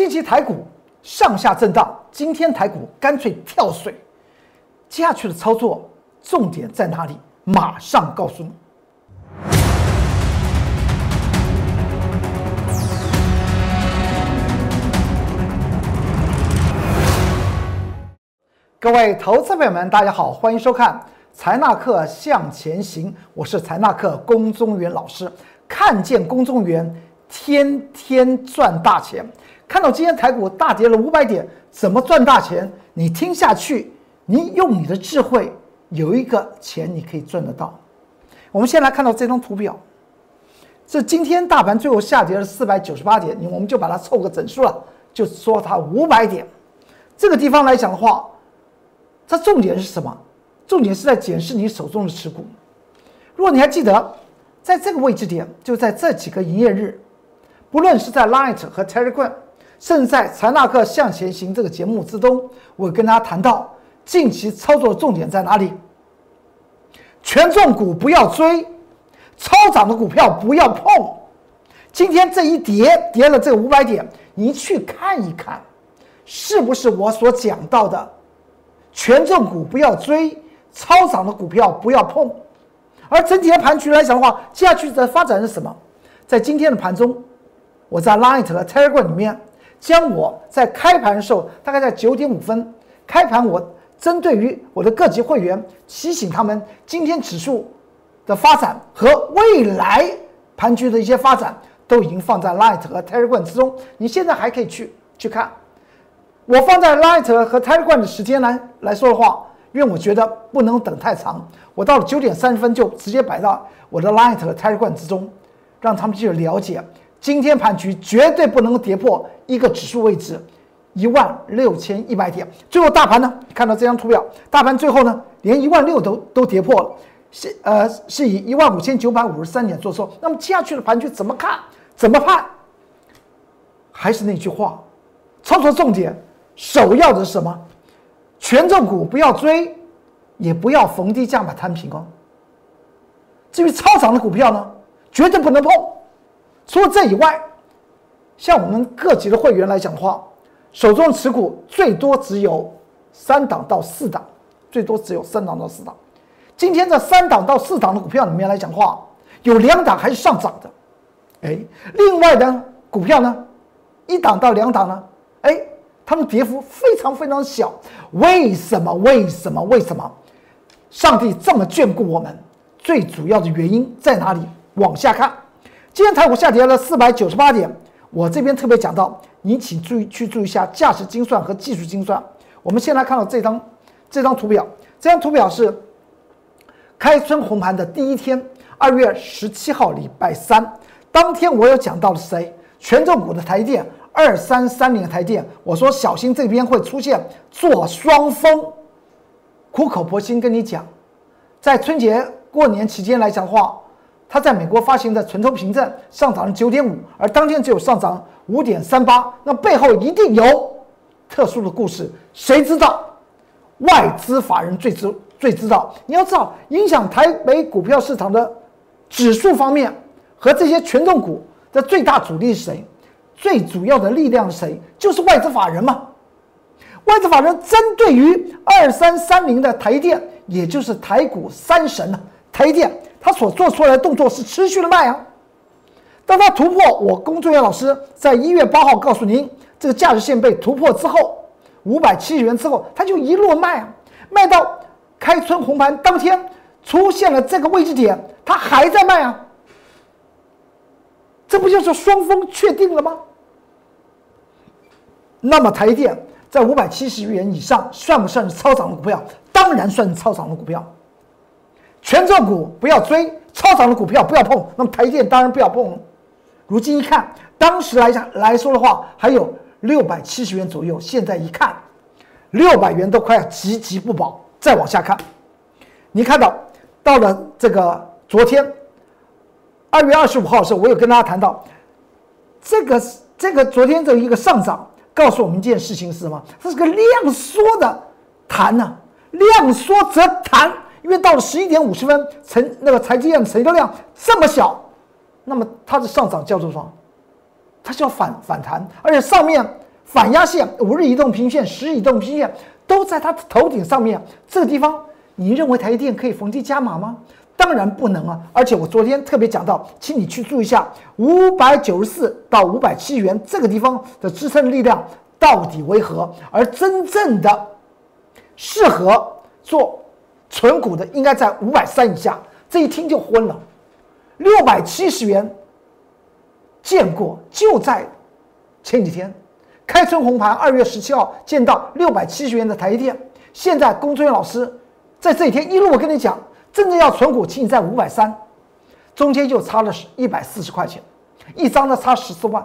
近期台股上下震荡，今天台股干脆跳水，接下去的操作重点在哪里？马上告诉你。各位投资朋友们，大家好，欢迎收看财纳课向前行，我是财纳课龚宗元老师。看见龚宗元，天天赚大钱。看到今天台股大跌了五百点，怎么赚大钱？你听下去，你用你的智慧，有一个钱你可以赚得到。我们先来看到这张图表，这今天大盘最后下跌了四百九十八点，你我们就把它凑个整数了，就说它五百点。这个地方来讲的话。它重点是什么？重点是在检视你手中的持股。如果你还记得，在这个位置点，就在这几个营业日，不论是在 Light 和 Telegram，甚至在财纳克向前行这个节目之中，我跟大家谈到近期操作重点在哪里？权重股不要追，超涨的股票不要碰。今天这一跌跌了这五百点，你去看一看，是不是我所讲到的？权重股不要追，超涨的股票不要碰。而整体的盘局来讲的话，接下去的发展是什么？在今天的盘中，我在 Light 和 Telegram 里面，将我在开盘的时候，大概在九点五分开盘，我针对于我的各级会员提醒他们，今天指数的发展和未来盘局的一些发展，都已经放在 Light 和 Telegram 之中。你现在还可以去去看。我放在 Light 和 Telegram 的时间来来说的话，因为我觉得不能等太长，我到了九点三十分就直接摆到我的 Light 和 Telegram 之中，让他们去了解今天盘局绝对不能跌破一个指数位置一万六千一百点。最后大盘呢，看到这张图表，大盘最后呢连一万六都都跌破了，是呃是以一万五千九百五十三点做收。那么接下去的盘局怎么看？怎么判？还是那句话，操作重点。首要的是什么？权重股不要追，也不要逢低价买摊平哦。至于超涨的股票呢，绝对不能碰。除了这以外，像我们各级的会员来讲的话，手中持股最多只有三档到四档，最多只有三档到四档。今天这三档到四档的股票里面来讲的话，有两档还是上涨的，哎，另外的股票呢，一档到两档呢，哎。它们跌幅非常非常小，为什么？为什么？为什么？上帝这么眷顾我们，最主要的原因在哪里？往下看，今天台股下跌了四百九十八点。我这边特别讲到，你请注意去注意一下价值精算和技术精算。我们先来看到这张这张图表，这张图表是开春红盘的第一天，二月十七号，礼拜三，当天我有讲到了谁？权重股的台电。二三三零台电，我说小心这边会出现做双峰，苦口婆心跟你讲，在春节过年期间来讲的话，它在美国发行的存托凭证上涨了九点五，而当天只有上涨五点三八，那背后一定有特殊的故事，谁知道？外资法人最知最知道。你要知道，影响台北股票市场的指数方面和这些权重股的最大主力是谁？最主要的力量是谁？就是外资法人嘛。外资法人针对于二三三零的台电，也就是台股三神呢，台电，他所做出来的动作是持续的卖啊。当他突破我工作人员老师在一月八号告诉您，这个价值线被突破之后，五百七十元之后，他就一路卖啊，卖到开春红盘当天出现了这个位置点，他还在卖啊。这不就是双峰确定了吗？那么台电在五百七十元以上，算不算是超涨的股票？当然算是超涨的股票。权重股不要追，超涨的股票不要碰。那么台电当然不要碰。如今一看，当时来讲来说的话，还有六百七十元左右。现在一看，六百元都快要岌岌不保。再往下看，你看到到了这个昨天二月二十五号的时候，我有跟大家谈到这个这个昨天的一个上涨。告诉我们一件事情是什么？它是个量缩的弹呢，量缩则弹，因为到了十一点五十分，成那个财积电成交量这么小，那么它的上涨叫做什么？它叫反反弹，而且上面反压线、五日移动平均线、十日移动平均线都在它的头顶上面，这个地方，你认为台积电可以逢低加码吗？当然不能啊！而且我昨天特别讲到，请你去注意一下五百九十四到五百七元这个地方的支撑力量到底为何？而真正的适合做纯股的，应该在五百三以下。这一听就昏了，六百七十元见过，就在前几天开春红盘，二月十七号见到六百七十元的台电。现在龚春元老师在这几天一路我跟你讲。真正要存股，请你在五百三，中间就差了一百四十块钱，一张呢差十四万。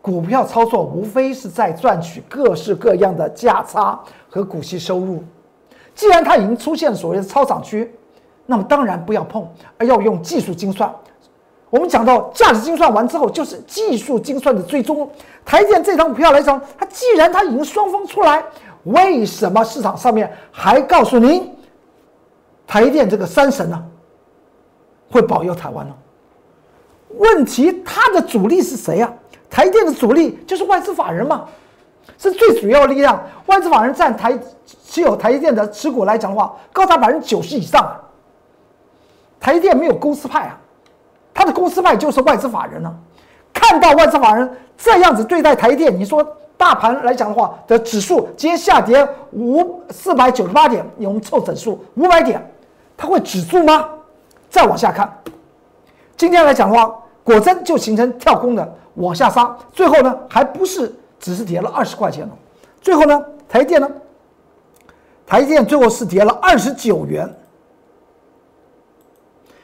股票操作无非是在赚取各式各样的价差和股息收入。既然它已经出现所谓的超涨区，那么当然不要碰，而要用技术精算。我们讲到价值精算完之后，就是技术精算的最终。台电这张股票来讲，它既然它已经双峰出来，为什么市场上面还告诉您？台电这个三神呢，会保佑台湾呢？问题它的主力是谁呀？台电的主力就是外资法人嘛，是最主要力量。外资法人占台持有台积电的持股来讲的话，高达百分之九十以上啊。台积电没有公司派啊，他的公司派就是外资法人呢。看到外资法人这样子对待台积电，你说？大盘来讲的话，的指数今天下跌五四百九十八点，我们凑整数五百点。它会止住吗？再往下看，今天来讲的话，果真就形成跳空的往下杀，最后呢，还不是只是跌了二十块钱了。最后呢，台电呢，台电最后是跌了二十九元，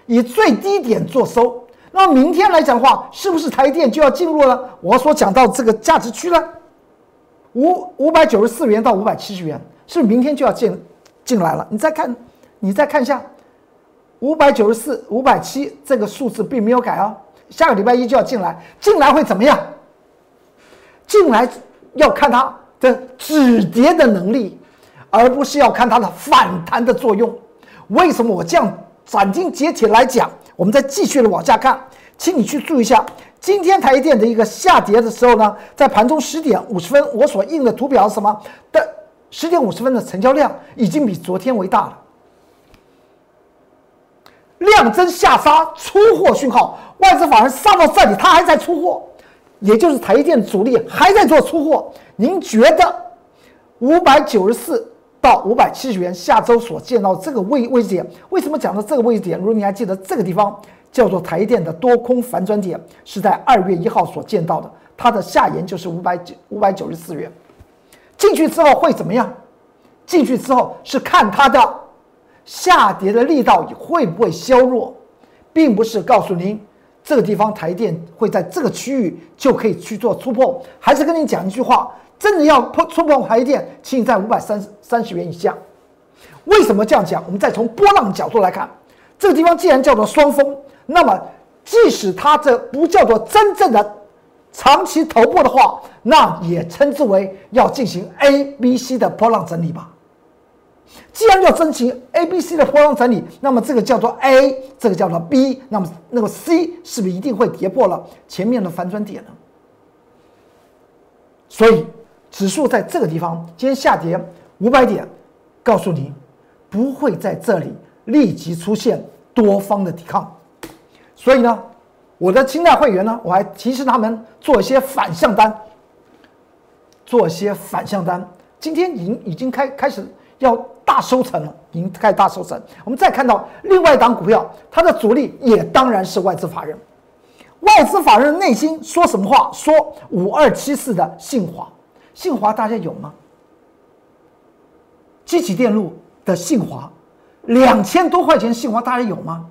以最低点做收。那明天来讲的话，是不是台电就要进入了我所讲到这个价值区呢？五五百九十四元到五百七十元，是不是明天就要进进来了？你再看。你再看一下，五百九十四、五百七这个数字并没有改啊。下个礼拜一就要进来，进来会怎么样？进来要看它的止跌的能力，而不是要看它的反弹的作用。为什么我这样斩钉截铁来讲？我们再继续的往下看，请你去注意一下，今天台电的一个下跌的时候呢，在盘中十点五十分，我所印的图表是什么？的十点五十分的成交量已经比昨天为大了。量增下杀出货讯号，外资法人杀到这里，他还在出货，也就是台积电主力还在做出货。您觉得五百九十四到五百七十元下周所见到这个位位置点，为什么讲到这个位置点？如果你还记得这个地方叫做台积电的多空反转点，是在二月一号所见到的，它的下沿就是五百九五百九十四元。进去之后会怎么样？进去之后是看它的。下跌的力道会不会削弱，并不是告诉您这个地方台电会在这个区域就可以去做突破，还是跟你讲一句话：真的要破触碰台电，请你在五百三三十元以下。为什么这样讲？我们再从波浪角度来看，这个地方既然叫做双峰，那么即使它这不叫做真正的长期头部的话，那也称之为要进行 A、B、C 的波浪整理吧。既然要进行 A、B、C 的波浪整理，那么这个叫做 A，这个叫做 B，那么那个 C 是不是一定会跌破了前面的反转点呢？所以指数在这个地方今天下跌五百点，告诉你不会在这里立即出现多方的抵抗。所以呢，我的清代会员呢，我还提示他们做一些反向单，做一些反向单。今天已经已经开开始要。大收成了，已经开始大收成。我们再看到另外一档股票，它的主力也当然是外资法人。外资法人内心说什么话？说五二七四的信华，信华大家有吗？机器电路的信华，两千多块钱信华大家有吗？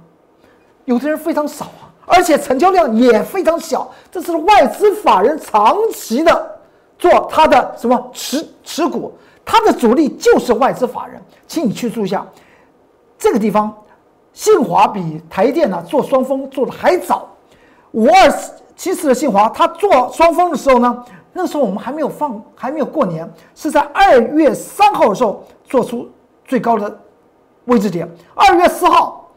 有的人非常少啊，而且成交量也非常小。这是外资法人长期的做他的什么持持股。它的主力就是外资法人，请你去注意一下，这个地方，信华比台电呢做双峰做的还早，五二七四的信华，它做双峰的时候呢，那时候我们还没有放，还没有过年，是在二月三号的时候做出最高的位置点，二月四号，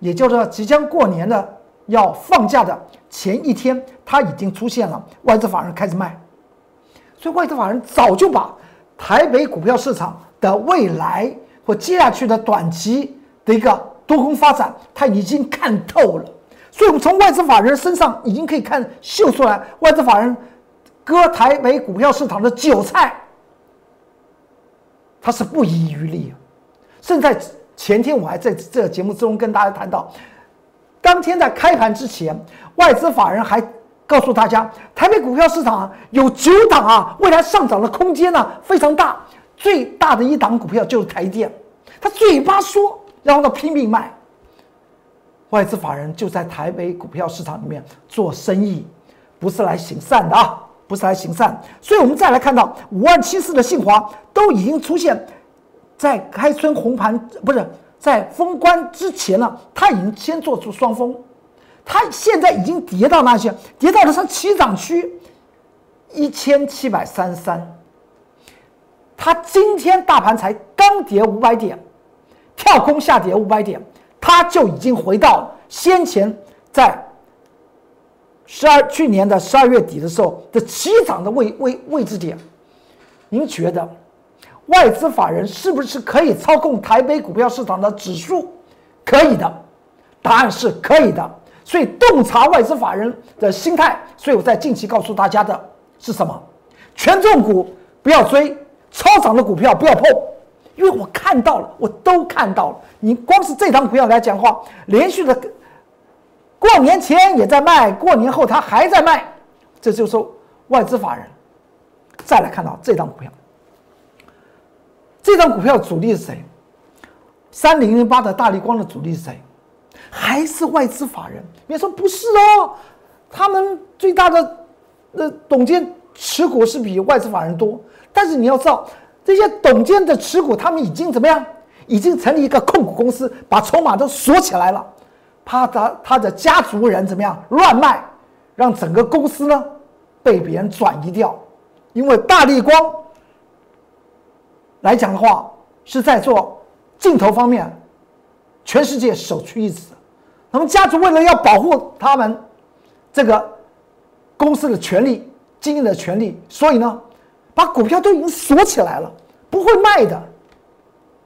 也叫做即将过年的要放假的前一天，它已经出现了外资法人开始卖，所以外资法人早就把台北股票市场的未来或接下去的短期的一个多空发展，他已经看透了。所以，我们从外资法人身上已经可以看秀出来，外资法人割台北股票市场的韭菜，他是不遗余力。甚至在前天，我还在这个节目之中跟大家谈到，当天在开盘之前，外资法人还告诉大家，台北股票市场有九档啊，未来上涨的空间呢非常大，最大的一档股票就是台电，他嘴巴说，然后呢拼命卖。外资法人就在台北股票市场里面做生意，不是来行善的啊，不是来行善。所以，我们再来看到五二七四的信华都已经出现在开春红盘，不是在封关之前呢，他已经先做出双峰，它现在已经跌到那些，跌到了它起涨区一千七百三十三，它今天大盘才刚跌五百点，跳空下跌五百点。它就已经回到先前在十二去年的十二月底的时候的起涨的位位位置点。您觉得外资法人是不是可以操控台北股票市场的指数？可以的，答案是可以的。所以洞察外资法人的心态，所以我在近期告诉大家的是什么？权重股不要追，超涨的股票不要碰。因为我看到了，我都看到了。你光是这张股票来讲话，连续的过年前也在卖，过年后它还在卖，这就是外资法人。再来看到这张股票，这张股票主力是谁？三零零八的大力光的主力是谁？还是外资法人？别说不是哦，他们最大的呃董监持股是比外资法人多，但是你要知道。这些董监的持股，他们已经怎么样？已经成立一个控股公司，把筹码都锁起来了，怕他他的家族人怎么样乱卖，让整个公司呢被别人转移掉。因为大力光来讲的话，是在做镜头方面，全世界首屈一指。那么家族为了要保护他们这个公司的权利、经营的权利，所以呢。把股票都已经锁起来了，不会卖的，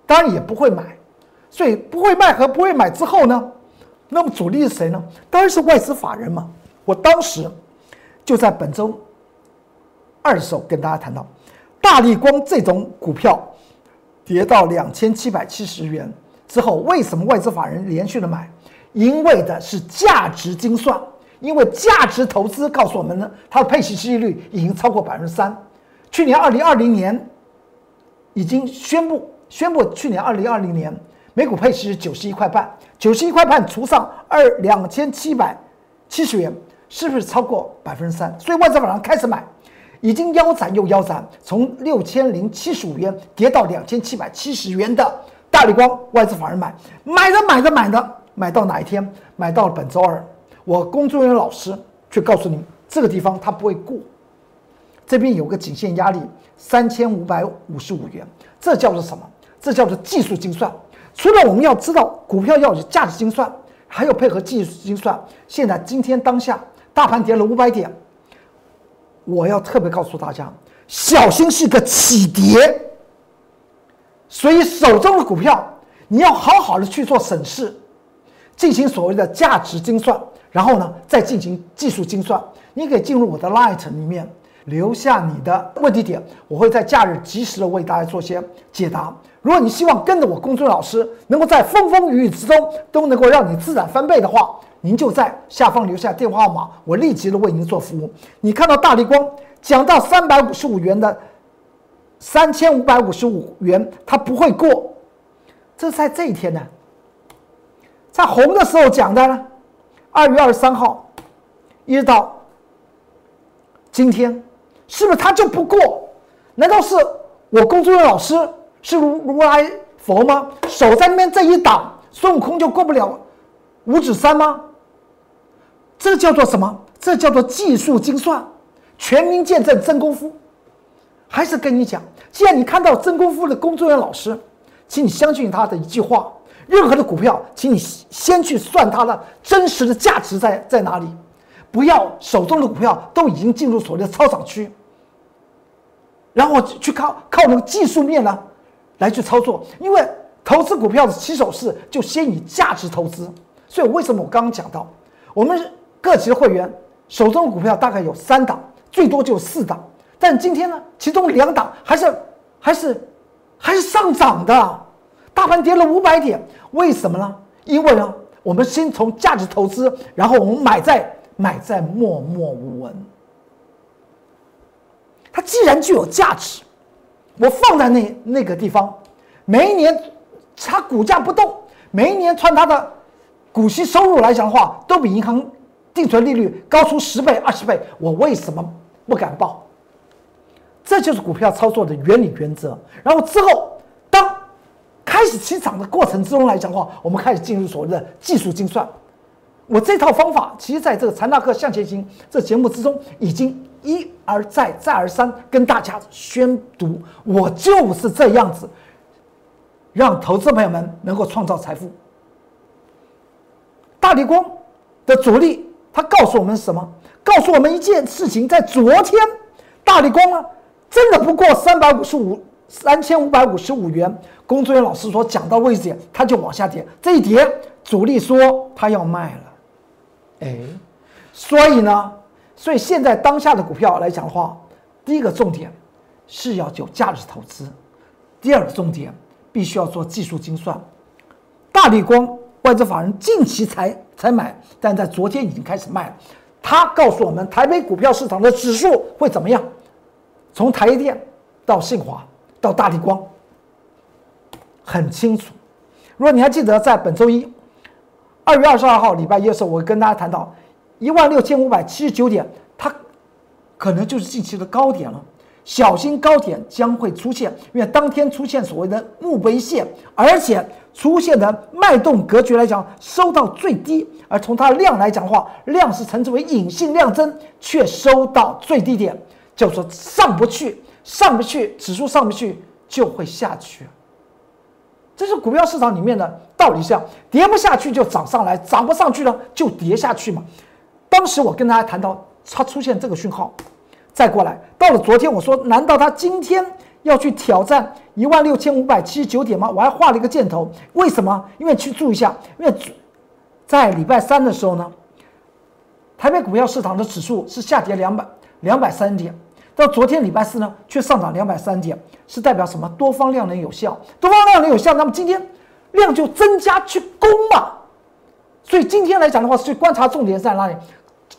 当然也不会买，所以不会卖和不会买之后呢，那么主力是谁呢？当然是外资法人嘛。我当时就在本周二的时候跟大家谈到，大力光这种股票跌到两千七百七十元之后，为什么外资法人连续的买？因为的是价值精算，因为价值投资告诉我们呢，它的配息收益率已经超过百分之三。去年二零二零年已经宣布宣布，去年二零二零年每股配息是九十一块半，九十一块半除上二两千七百七十元，是不是超过百分之三？所以外资法人开始买，已经腰斩又腰斩，从六千零七十五元跌到两千七百七十元的大力光，外资法人买，买着买着买的，买到哪一天？买到了本周二，我工作人员老师却告诉你，这个地方它不会过。这边有个颈线压力三千五百五十五元，这叫做什么？这叫做技术精算。除了我们要知道股票要有价值精算，还有配合技术精算。现在今天当下大盘跌了五百点，我要特别告诉大家，小心是个起跌。所以手中的股票你要好好的去做审视，进行所谓的价值精算，然后呢再进行技术精算。你可以进入我的 Light 里面。留下你的问题点，我会在假日及时的为大家做些解答。如果你希望跟着我公孙老师，能够在风风雨雨之中都能够让你资产翻倍的话，您就在下方留下电话号码，我立即的为您做服务。你看到大力光讲到三百五十五元的三千五百五十五元，它不会过，这在这一天呢，在红的时候讲的呢，二月二十三号，一直到今天。是不是他就不过？难道是我工作的老师是如如来佛吗？手在那边这一挡，孙悟空就过不了五指山吗？这叫做什么？这叫做技术精算，全民见证真功夫。还是跟你讲，既然你看到真功夫的工作人员老师，请你相信他的一句话：任何的股票，请你先去算它的真实的价值在在哪里。不要手中的股票都已经进入所谓的超涨区，然后去靠靠那个技术面呢来去操作，因为投资股票的起手式就先以价值投资，所以为什么我刚刚讲到，我们各级的会员手中的股票大概有三档，最多就四档，但今天呢，其中两档还是还是还是上涨的，大盘跌了五百点，为什么呢？因为呢，我们先从价值投资，然后我们买在买在默默无闻。它既然具有价值，我放在那那个地方，每一年它股价不动，每一年穿它的股息收入来讲的话，都比银行定存利率高出十倍、二十倍，我为什么不敢报？这就是股票操作的原理原则。然后之后，开始起涨的过程之中来讲的话，我们开始进入所谓的技术精算。我这套方法，其实在这个财纳克向前行这节目之中已经。一而再，再而三跟大家宣读，我就是这样子，让投资朋友们能够创造财富。大力光的主力，他告诉我们什么？告诉我们一件事情，在昨天，大力光呢，真的不过三百五十五三千五百五十五元。工作人员老师说，讲到位置点，他就往下跌。这一跌，主力说他要卖了，哎，所以呢？所以现在当下的股票来讲的话，第一个重点是要有价值投资，第二个重点必须要做技术精算。大力光外资法人近期才才买，但在昨天已经开始卖了。他告诉我们，台北股票市场的指数会怎么样？从台电到信华到大力光，很清楚。如果你还记得，在本周一二月二十二号礼拜一的时候，我跟大家谈到。一万六千五百七十九点，它可能就是近期的高点了。小心高点将会出现，因为当天出现所谓的墓碑线，而且出现的脉动格局来讲，收到最低。而从它量来讲的话，量是称之为隐性量增，却收到最低点，就说上不去，上不去，指数上不去就会下去。这是股票市场里面的道理，像跌不下去就涨上来，涨不上去了就跌下去嘛。当时我跟大家谈到，它出现这个讯号，再过来，到了昨天，我说，难道它今天要去挑战一万六千五百七十九点吗？我还画了一个箭头，为什么？因为去注意一下，因为在礼拜三的时候呢，台北股票市场的指数是下跌两百两百三点，到昨天礼拜四呢，却上涨两百三点，是代表什么？多方量能有效，多方量能有效，那么今天量就增加去攻嘛。所以今天来讲的话，是观察重点在哪里？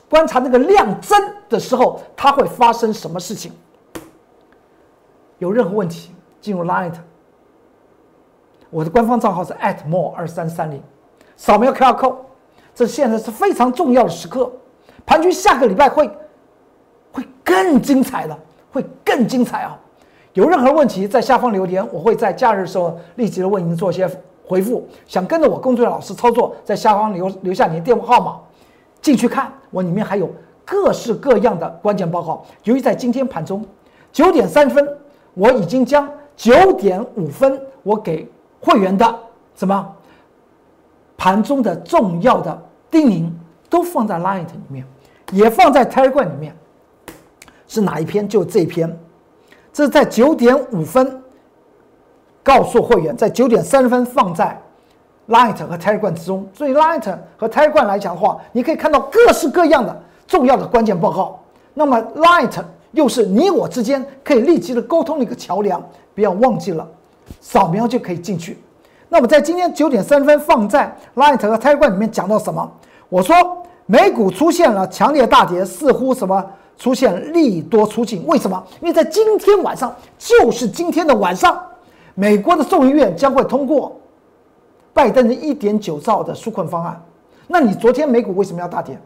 观察那个量增的时候，它会发生什么事情？有任何问题，进入 Line，我的官方账号是 @more 二三三零，扫描 QR code，这现在是非常重要的时刻。盘局下个礼拜会更精彩的，会更精彩啊！有任何问题在下方留言，我会在假日的时候立即的为您做一些回复。想跟着我工作人老师操作，在下方留留下您的电话号码。进去看，我里面还有各式各样的关键报告。由于在今天盘中九点三分，我已经将九点五分我给会员的什么盘中的重要的叮咛都放在 Line 里面，也放在 Telegram 里面。是哪一篇？就这篇。这是在九点五分告诉会员，在九点三十分放在。Light 和 Telegram 之中，所以 Light 和 Telegram 来讲的话，你可以看到各式各样的重要的关键报告。那么 Light 又是你我之间可以立即的沟通的一个桥梁，不要忘记了，扫描就可以进去。那么在今天九点三十分放在 Light 和 Telegram 里面讲到什么？我说美股出现了强烈大跌，似乎什么出现利多出尽？为什么？因为在今天晚上，就是今天的晚上，美国的众议院将会通过。拜登的一点九兆的纾困方案，那你昨天美股为什么要大跌？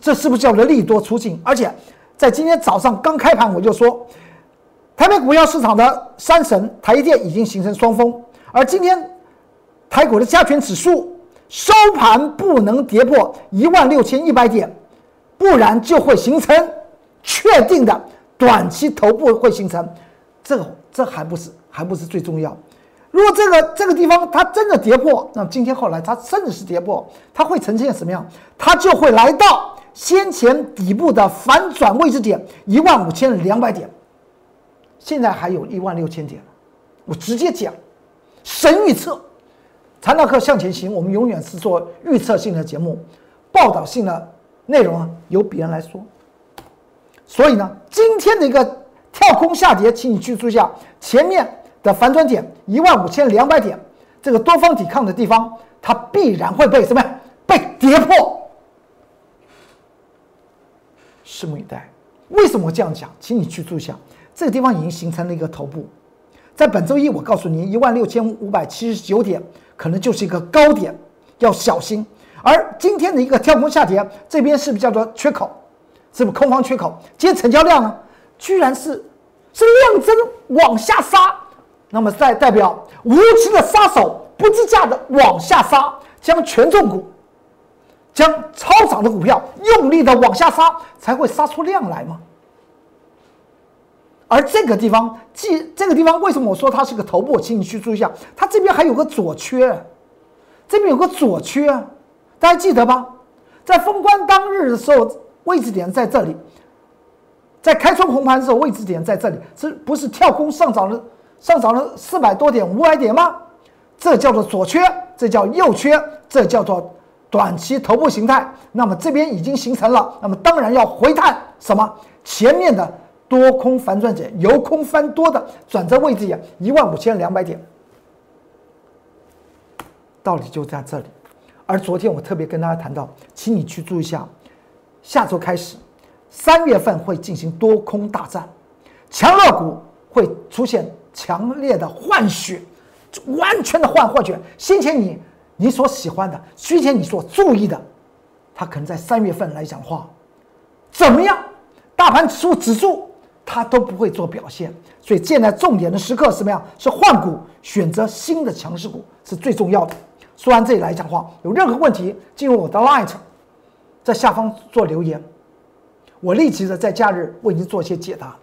这是不是叫做利多出尽？而且在今天早上刚开盘，我就说，台北股票市场的三神台积电已经形成双峰，而今天台股的加权指数收盘不能跌破一万六千一百点，不然就会形成确定的短期头部会形成，这这还不是还不是最重要。如果这个这个地方它真的跌破，那今天后来它甚至是跌破，它会呈现什么样？它就会来到先前底部的反转位置点一万五千两百点。现在还有一万六千点，我直接讲，神预测，财纳克向前行，我们永远是做预测性的节目，报道性的内容啊由别人来说。所以呢，今天的一个跳空下跌，请你去注意下前面的反转点一万五千两百点，这个多方抵抗的地方，它必然会被什么呀？被跌破。拭目以待。为什么我这样讲？请你去注意下。这个地方已经形成了一个头部，在本周一，我告诉你，一万六千五百七十九点可能就是一个高点，要小心。而今天的一个跳空下跌，这边是不是叫做缺口？是不是空方缺口？今天成交量呢，居然是是量增往下杀，那么在代表无情的杀手不计价的往下杀，将权重股、将超涨的股票用力的往下杀，才会杀出量来吗？而这个地方，即这个地方，为什么我说它是个头部？请你去注意一下，它这边还有个左缺，这边有个左缺，大家记得吧？在封关当日的时候，位置点在这里；在开窗红盘的时候，位置点在这里，这不是跳空上涨了上涨了四百多点、五百点吗？这叫做左缺，这叫右缺，这叫做短期头部形态。那么这边已经形成了，那么当然要回探什么？前面的。多空反转点，由空翻多的转折位置也一万五千两百点，道理就在这里。而昨天我特别跟大家谈到，请你去注意一下，下周开始，三月份会进行多空大战，强弱股会出现强烈的换血，完全的换换血。先前你你所喜欢的，先前你所注意的，它可能在三月份来讲话，怎么样？大盘指数指数。它都不会做表现，所以现在重点的时刻是什么样？是换股，选择新的强势股是最重要的。说完这里来讲话，有任何问题进入我的 Light，在下方做留言，我立即的在假日为您做一些解答。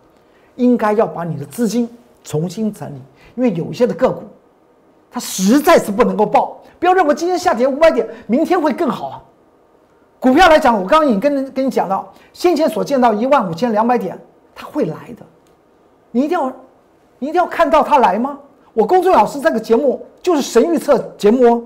应该要把你的资金重新整理，因为有一些的个股，它实在是不能够报。不要认为今天下跌五百点，明天会更好啊。股票来讲，我刚刚已经跟跟你讲到，先前所见到一万五千两百点。它会来的，你一定要，你一定要看到它来吗？我公众老师这个节目就是神预测节目哦，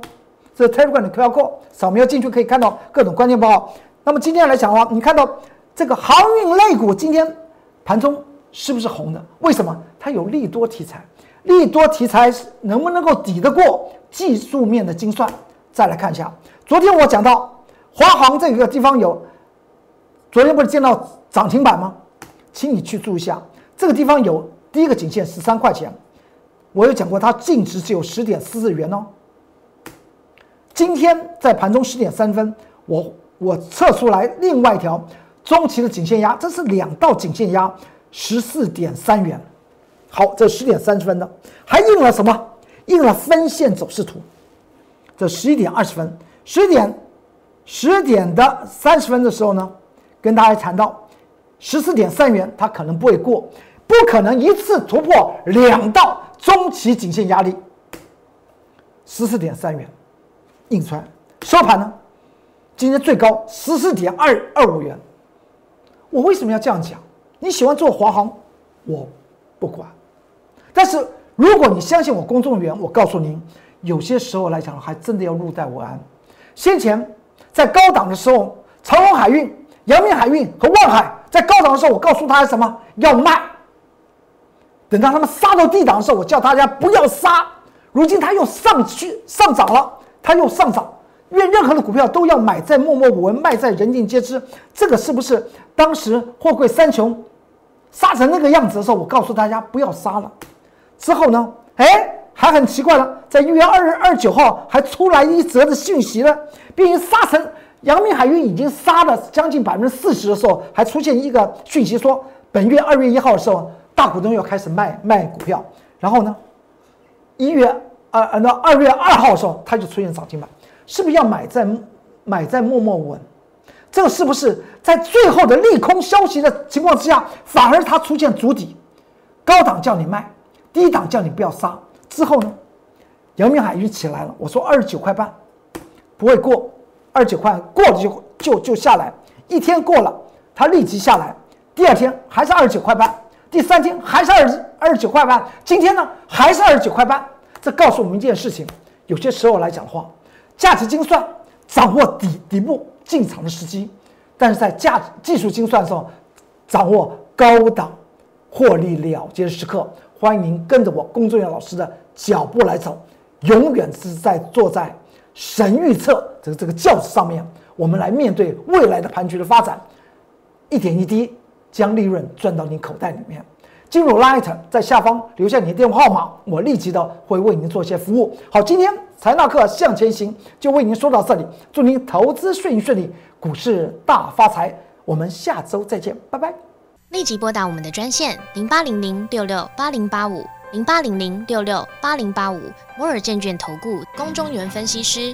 这 Telegram 的 QR code 扫描进去可以看到各种关键报告。那么今天来讲的话，你看到这个航运类股今天盘中是不是红的？为什么？它有利多题材，利多题材能不能够抵得过技术面的精算？再来看一下，昨天我讲到华航这个地方有，昨天不是见到涨停板吗？请你去注意一下，这个地方有第一个颈线十三块钱，我有讲过，它净值只有十点四四元哦。今天在盘中十点三分，我我测出来另外一条中期的颈线压，这是两道颈线压，十四点三元。好，这十点三十分的还印了什么？印了分线走势图。这十一点二十分，十点十点的三十分的时候呢，跟大家谈到。十四点三元，它可能不会过，不可能一次突破两道中期颈线压力。十四点三元，印出来收盘呢？今天最高十四点二二五元。我为什么要这样讲？你喜欢做华航，我不管。但是如果你相信我，公众员，我告诉您，有些时候来讲，还真的要入袋为安。先前在高档的时候，长荣海运、阳明海运和万海。在高档的时候，我告诉大家什么要卖。等到他们杀到低档的时候，我叫大家不要杀。如今它又上去上涨了，它又上涨。因为任何的股票都要买在默默无闻，卖在人尽皆知。这个是不是当时货柜三雄杀成那个样子的时候，我告诉大家不要杀了。之后呢，哎，还很奇怪了，在一月二日二九号还出来一则的讯息呢，并杀成。阳明海运已经杀了将近百分之四十的时候，还出现一个讯息说，本月二月一号的时候，大股东要开始卖卖股票。然后呢，一月二呃那二月二号的时候，它就出现涨停板，是不是要买在买在默默无闻？这个是不是在最后的利空消息的情况之下，反而它出现筑底，高档叫你卖，低档叫你不要杀。之后呢，阳明海运起来了，我说二十九块半不会过。二十九块过了就就就下来，一天过了，它立即下来，第二天还是二十九块半，第三天还是二十二十九块半，今天呢还是二十九块半。这告诉我们一件事情：有些时候来讲的话，价值精算掌握底底部进场的时机，但是在价技术精算上掌握高档获利了结的时刻。欢迎您跟着我龚作员老师的脚步来走，永远是在坐在神预测这个这个轿子上面，我们来面对未来的盘局的发展，一点一滴将利润赚到你口袋里面。进入 Light，在下方留下你的电话号码，我立即的会为您做些服务。好，今天财纳克向前行就为您说到这里，祝您投资顺利顺利，股市大发财。我们下周再见，拜拜。立即拨打我们的专线零八零零六六八零八五零八零零六六八零八五摩尔证券投顾龚中原分析师。